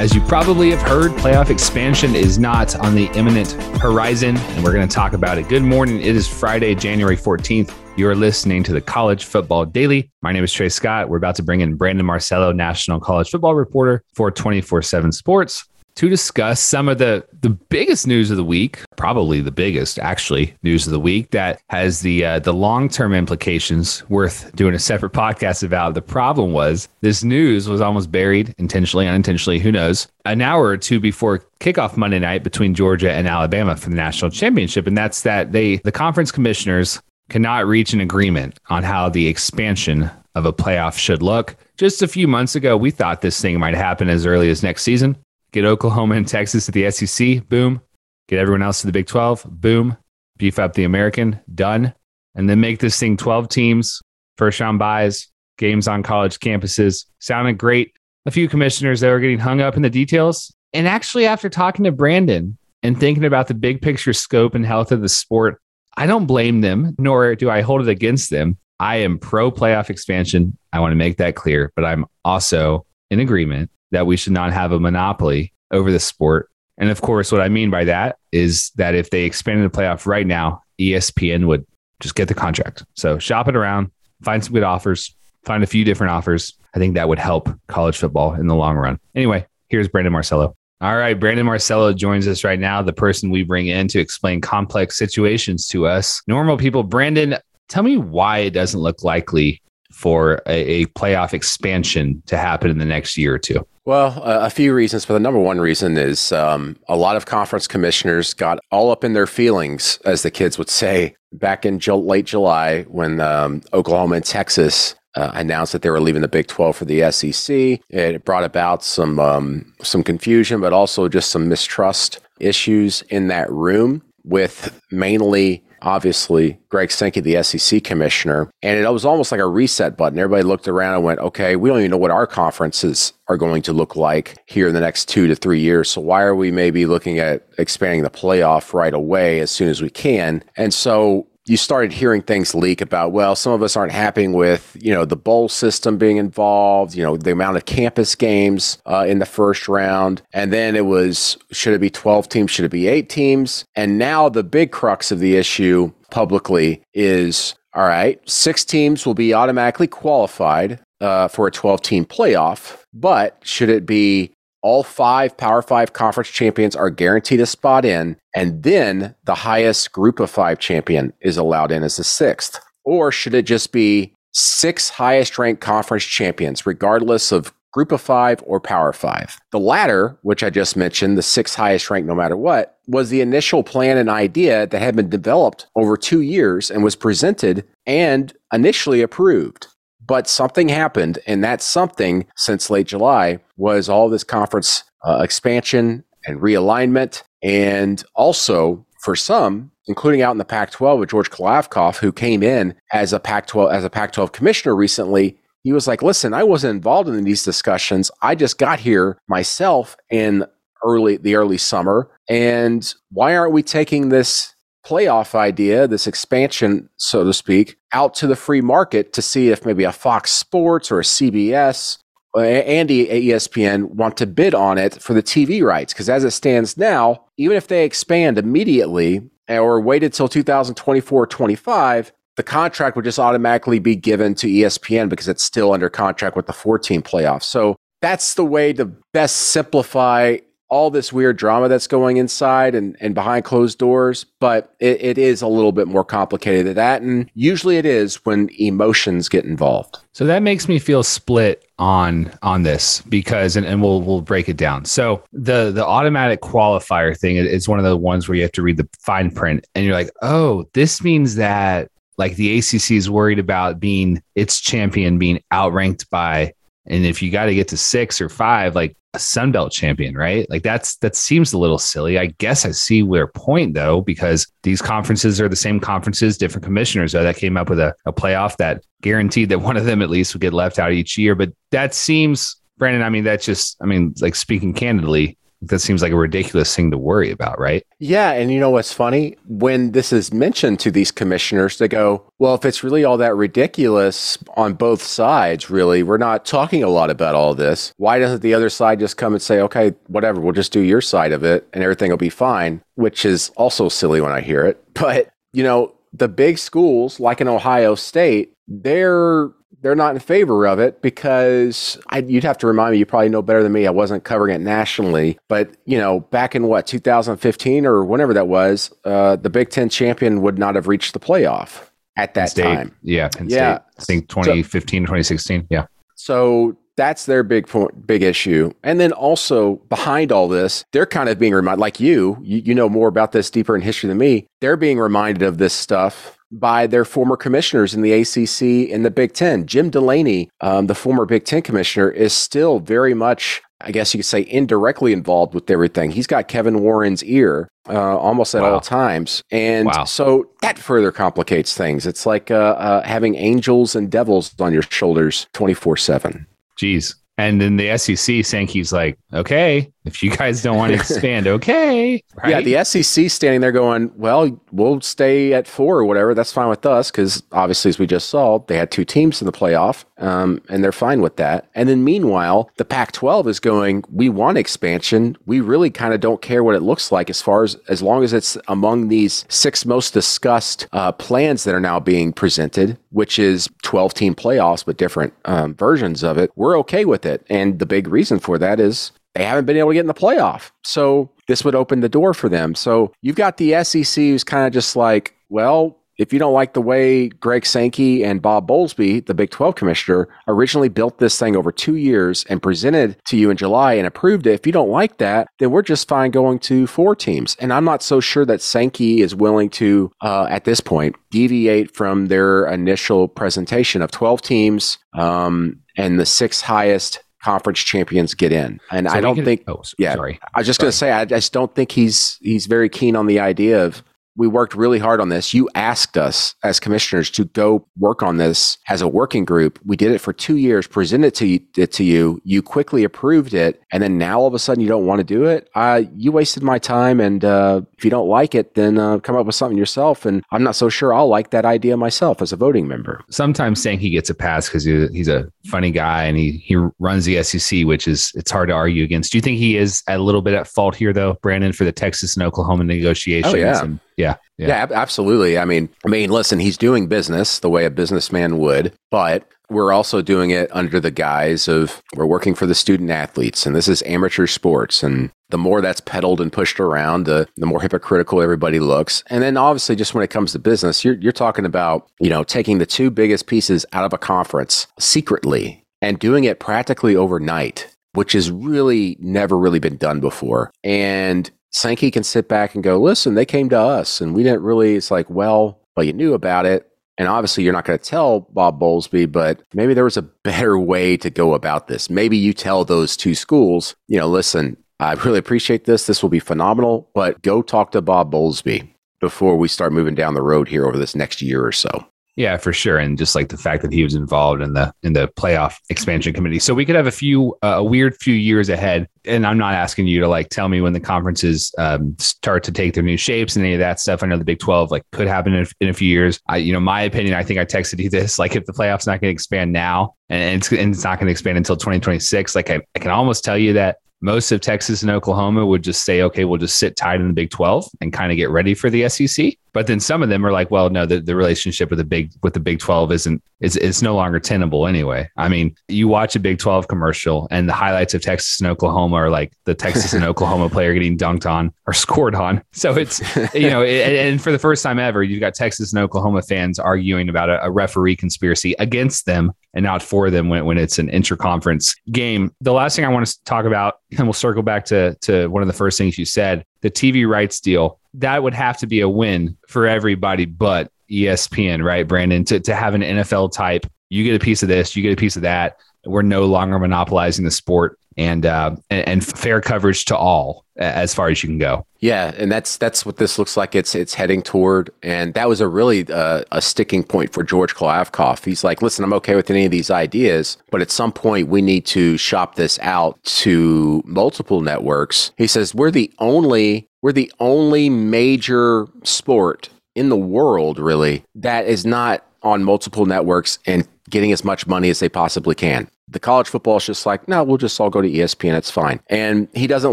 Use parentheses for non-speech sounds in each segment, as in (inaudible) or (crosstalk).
As you probably have heard, playoff expansion is not on the imminent horizon, and we're going to talk about it. Good morning. It is Friday, January 14th. You're listening to the College Football Daily. My name is Trey Scott. We're about to bring in Brandon Marcello, national college football reporter for 24 7 Sports to discuss some of the the biggest news of the week, probably the biggest actually news of the week that has the uh, the long term implications worth doing a separate (laughs) podcast about. The problem was this news was almost buried intentionally, unintentionally, who knows, an hour or two before kickoff Monday night between Georgia and Alabama for the national championship, and that's that they the conference commissioners cannot reach an agreement on how the expansion of a playoff should look. Just a few months ago, we thought this thing might happen as early as next season get Oklahoma and Texas to the SEC, boom. Get everyone else to the Big 12, boom. Beef up the American, done. And then make this thing 12 teams, first round buys, games on college campuses. Sounded great. A few commissioners that were getting hung up in the details. And actually, after talking to Brandon and thinking about the big picture scope and health of the sport, I don't blame them, nor do I hold it against them. I am pro playoff expansion. I want to make that clear, but I'm also in agreement that we should not have a monopoly over the sport. And of course, what I mean by that is that if they expanded the playoff right now, ESPN would just get the contract. So shop it around, find some good offers, find a few different offers. I think that would help college football in the long run. Anyway, here's Brandon Marcello. All right, Brandon Marcello joins us right now, the person we bring in to explain complex situations to us. Normal people. Brandon, tell me why it doesn't look likely for a, a playoff expansion to happen in the next year or two. Well, uh, a few reasons, but the number one reason is um, a lot of conference commissioners got all up in their feelings, as the kids would say, back in late July when um, Oklahoma and Texas uh, announced that they were leaving the Big 12 for the SEC. It brought about some um, some confusion, but also just some mistrust issues in that room with mainly obviously Greg Sankey, the SEC commissioner, and it was almost like a reset button. Everybody looked around and went, okay, we don't even know what our conferences are going to look like here in the next two to three years. So why are we maybe looking at expanding the playoff right away as soon as we can? And so you started hearing things leak about, well, some of us aren't happy with, you know, the bowl system being involved, you know, the amount of campus games uh, in the first round. And then it was, should it be 12 teams? Should it be eight teams? And now the big crux of the issue publicly is, all right, six teams will be automatically qualified uh, for a 12 team playoff, but should it be all five Power Five conference champions are guaranteed a spot in, and then the highest group of five champion is allowed in as the sixth? Or should it just be six highest ranked conference champions, regardless of group of five or power five? The latter, which I just mentioned, the six highest ranked no matter what, was the initial plan and idea that had been developed over two years and was presented and initially approved. But something happened, and that something since late July was all this conference uh, expansion and realignment. And also, for some, including out in the Pac 12 with George Kliavkoff, who came in as a Pac 12 as a Pac 12 commissioner recently, he was like, listen, I wasn't involved in these discussions. I just got here myself in early the early summer. And why aren't we taking this playoff idea, this expansion, so to speak, out to the free market to see if maybe a Fox Sports or a CBS and ESPN want to bid on it for the TV rights. Because as it stands now, even if they expand immediately eh, or waited till 2024 25, the contract would just automatically be given to ESPN because it's still under contract with the 14 playoffs. So that's the way to best simplify all this weird drama that's going inside and, and behind closed doors, but it, it is a little bit more complicated than that. And usually it is when emotions get involved. So that makes me feel split on on this because and, and we'll we'll break it down. So the the automatic qualifier thing is one of the ones where you have to read the fine print and you're like, oh, this means that like the ACC is worried about being its champion being outranked by And if you got to get to six or five, like a Sun Belt champion, right? Like that's that seems a little silly. I guess I see their point though, because these conferences are the same conferences, different commissioners. So that came up with a, a playoff that guaranteed that one of them at least would get left out each year. But that seems, Brandon, I mean, that's just, I mean, like speaking candidly, that seems like a ridiculous thing to worry about, right? Yeah. And you know what's funny? When this is mentioned to these commissioners, they go, well, if it's really all that ridiculous on both sides, really, we're not talking a lot about all this. Why doesn't the other side just come and say, okay, whatever, we'll just do your side of it and everything will be fine? Which is also silly when I hear it. (laughs) But, you know, the big schools like in Ohio State, they're they're not in favor of it because I, you'd have to remind me. You probably know better than me. I wasn't covering it nationally, but you know, back in what 2015 or whenever that was, uh, the Big Ten champion would not have reached the playoff at that State. time. Yeah, Penn yeah. State. I think 2015, so, 2016. Yeah. So that's their big point, big issue. And then also behind all this, they're kind of being reminded, like you, you, you know more about this deeper in history than me. They're being reminded of this stuff by their former commissioners in the ACC and the Big Ten. Jim Delaney, um, the former Big Ten commissioner, is still very much, I guess you could say, indirectly involved with everything. He's got Kevin Warren's ear uh, almost at wow. all times. And wow. so that further complicates things. It's like uh, uh, having angels and devils on your shoulders 24 7. Jeez. And then the SEC, Sankey's like, okay, if you guys don't want to (laughs) expand, okay. Right? Yeah, the SEC standing there going, well, we'll stay at four or whatever. That's fine with us because obviously, as we just saw, they had two teams in the playoff, um, and they're fine with that. And then meanwhile, the Pac-12 is going, we want expansion. We really kind of don't care what it looks like as far as as long as it's among these six most discussed uh, plans that are now being presented, which is 12 team playoffs but different um, versions of it. We're okay with it, and the big reason for that is they haven't been able to get in the playoff. So this would open the door for them. So you've got the SEC who's kind of just like, well, if you don't like the way Greg Sankey and Bob Bowlesby, the Big 12 commissioner, originally built this thing over two years and presented to you in July and approved it, if you don't like that, then we're just fine going to four teams. And I'm not so sure that Sankey is willing to, uh, at this point, deviate from their initial presentation of 12 teams um, and the six highest conference champions get in. And so I don't can, think. Oh, yeah. Sorry. I was just going to say I just don't think he's he's very keen on the idea of we worked really hard on this. You asked us as commissioners to go work on this as a working group. We did it for two years, presented it to you, it to you. You quickly approved it, and then now all of a sudden you don't want to do it. Uh, you wasted my time, and uh, if you don't like it, then uh, come up with something yourself. And I'm not so sure I'll like that idea myself as a voting member. Sometimes Sankey gets a pass because he, he's a funny guy and he he runs the SEC, which is it's hard to argue against. Do you think he is a little bit at fault here, though, Brandon, for the Texas and Oklahoma negotiations? Oh, yeah. And, yeah, yeah, yeah, absolutely. I mean, I mean, listen, he's doing business the way a businessman would, but we're also doing it under the guise of we're working for the student athletes, and this is amateur sports, and the more that's peddled and pushed around, the the more hypocritical everybody looks. And then obviously, just when it comes to business, you're you're talking about you know taking the two biggest pieces out of a conference secretly and doing it practically overnight which has really never really been done before. And Sankey can sit back and go, listen, they came to us and we didn't really, it's like, well, well, you knew about it. And obviously, you're not going to tell Bob Bowlesby, but maybe there was a better way to go about this. Maybe you tell those two schools, you know, listen, I really appreciate this. This will be phenomenal, but go talk to Bob Bowlesby before we start moving down the road here over this next year or so. Yeah, for sure, and just like the fact that he was involved in the in the playoff expansion committee, so we could have a few uh, a weird few years ahead. And I'm not asking you to like tell me when the conferences um, start to take their new shapes and any of that stuff. I know the Big 12 like could happen in, in a few years. I, you know, my opinion. I think I texted you this. Like, if the playoffs not going to expand now, and it's, and it's not going to expand until 2026, like I, I can almost tell you that most of Texas and Oklahoma would just say, okay, we'll just sit tight in the Big 12 and kind of get ready for the SEC. But then some of them are like, well, no, the, the relationship with the big with the Big 12 isn't is it's no longer tenable anyway. I mean, you watch a Big 12 commercial and the highlights of Texas and Oklahoma are like the Texas and (laughs) Oklahoma player getting dunked on or scored on. (laughs) So it's you know, it, and for the first time ever, you've got Texas and Oklahoma fans arguing about a, a referee conspiracy against them and not for them when, when it's an interconference game. The last thing I want to talk about, and we'll circle back to to one of the first things you said, the TV rights deal that would have to be a win for everybody but ESPN, right, Brandon? To, to have an NFL type, you get a piece of this, you get a piece of that. we're no longer monopolizing the sport and, uh, and, and fair coverage to all as far as you can go. Yeah, and that's that's what this looks like. It's it's heading toward, and that was a really uh, a sticking point for George Kliavkoff. He's like, listen, I'm okay with any of these ideas, but at some point we need to shop this out to multiple networks. He says we're the only we're the only major sport in the world, really, that is not on multiple networks and getting as much money as they possibly can. The college football is just like, no, we'll just all go to ESPN. It's fine. And he doesn't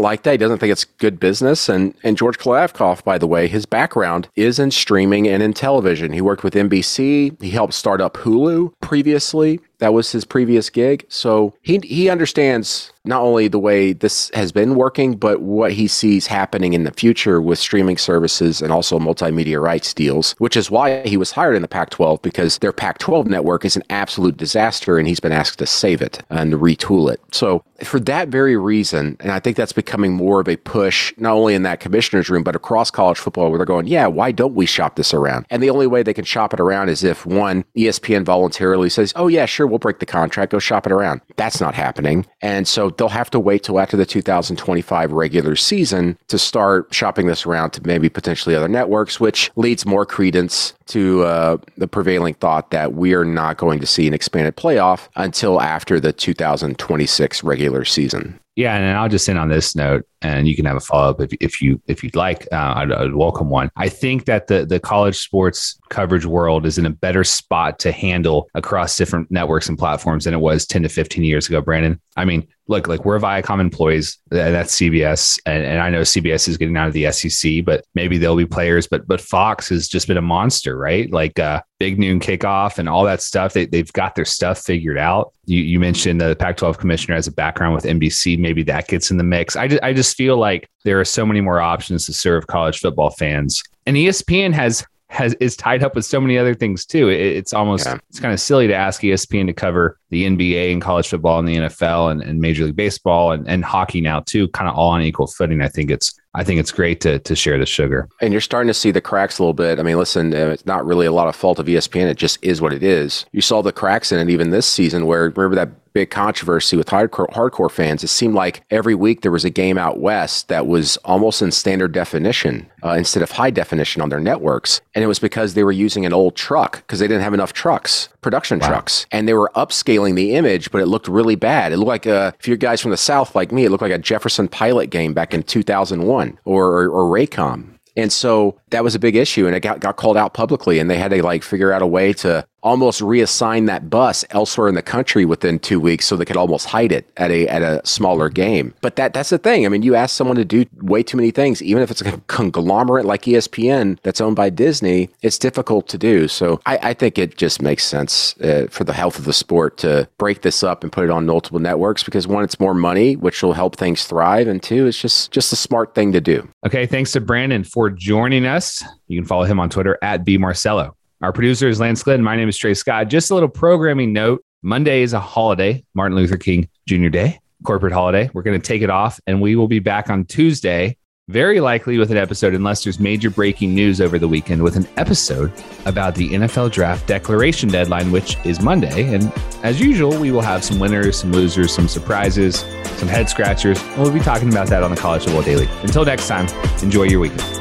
like that. He doesn't think it's good business. And and George Kliavkoff, by the way, his background is in streaming and in television. He worked with NBC. He helped start up Hulu previously. That was his previous gig. So he he understands not only the way this has been working, but what he sees happening in the future with streaming services and also multimedia rights deals, which is why he was hired in the Pac 12 because their Pac 12 network is an absolute disaster and he's been asked to save it and retool it. So, for that very reason, and I think that's becoming more of a push, not only in that commissioner's room, but across college football, where they're going, yeah, why don't we shop this around? And the only way they can shop it around is if one, ESPN voluntarily says, oh, yeah, sure, we'll break the contract, go shop it around. That's not happening. And so they'll have to wait till after the 2025 regular season to start shopping this around to maybe potentially other networks, which leads more credence to uh, the prevailing thought that we are not going to see an expanded playoff until after the 2026 regular season. Yeah, and I'll just end on this note, and you can have a follow up if, if you if you'd like. Uh, I'd, I'd, welcome one. I think that the the college sports coverage world is in a better spot to handle across different networks and platforms than it was ten to fifteen years ago. Brandon, I mean, look, like we're Viacom employees. and That's CBS, and, and I know CBS is getting out of the SEC, but maybe there'll be players. But but Fox has just been a monster, right? Like uh, big noon kickoff and all that stuff. They they've got their stuff figured out. You you mentioned the Pac-12 commissioner has a background with NBC. Maybe that gets in the mix. I just I just feel like there are so many more options to serve college football fans, and ESPN has has is tied up with so many other things too. It, it's almost yeah. it's kind of silly to ask ESPN to cover the NBA and college football and the NFL and, and Major League Baseball and, and hockey now too, kind of all on equal footing. I think it's I think it's great to to share the sugar. And you're starting to see the cracks a little bit. I mean, listen, uh, it's not really a lot of fault of ESPN. It just is what it is. You saw the cracks in it even this season, where remember that big controversy with hardcore, hardcore fans. It seemed like every week there was a game out west that was almost in standard definition uh, instead of high definition on their networks. And it was because they were using an old truck because they didn't have enough trucks, production wow. trucks. And they were upscaling the image, but it looked really bad. It looked like, a, if you're guys from the South like me, it looked like a Jefferson Pilot game back in 2001 or, or, or Raycom. And so that was a big issue and it got, got called out publicly and they had to like figure out a way to almost reassign that bus elsewhere in the country within two weeks so they could almost hide it at a at a smaller game. But that that's the thing. I mean, you ask someone to do way too many things, even if it's a conglomerate like ESPN that's owned by Disney, it's difficult to do. So I, I think it just makes sense uh, for the health of the sport to break this up and put it on multiple networks because one, it's more money, which will help things thrive, and two, it's just just a smart thing to do. Okay, thanks to Brandon for joining us. You can follow him on Twitter at B Marcello. Our producer is Lance Glynn. My name is Trey Scott. Just a little programming note Monday is a holiday, Martin Luther King Jr. Day, corporate holiday. We're going to take it off and we will be back on Tuesday, very likely with an episode, unless there's major breaking news over the weekend, with an episode about the NFL draft declaration deadline, which is Monday. And as usual, we will have some winners, some losers, some surprises, some head scratchers, and we'll be talking about that on the College Football Daily. Until next time, enjoy your weekend.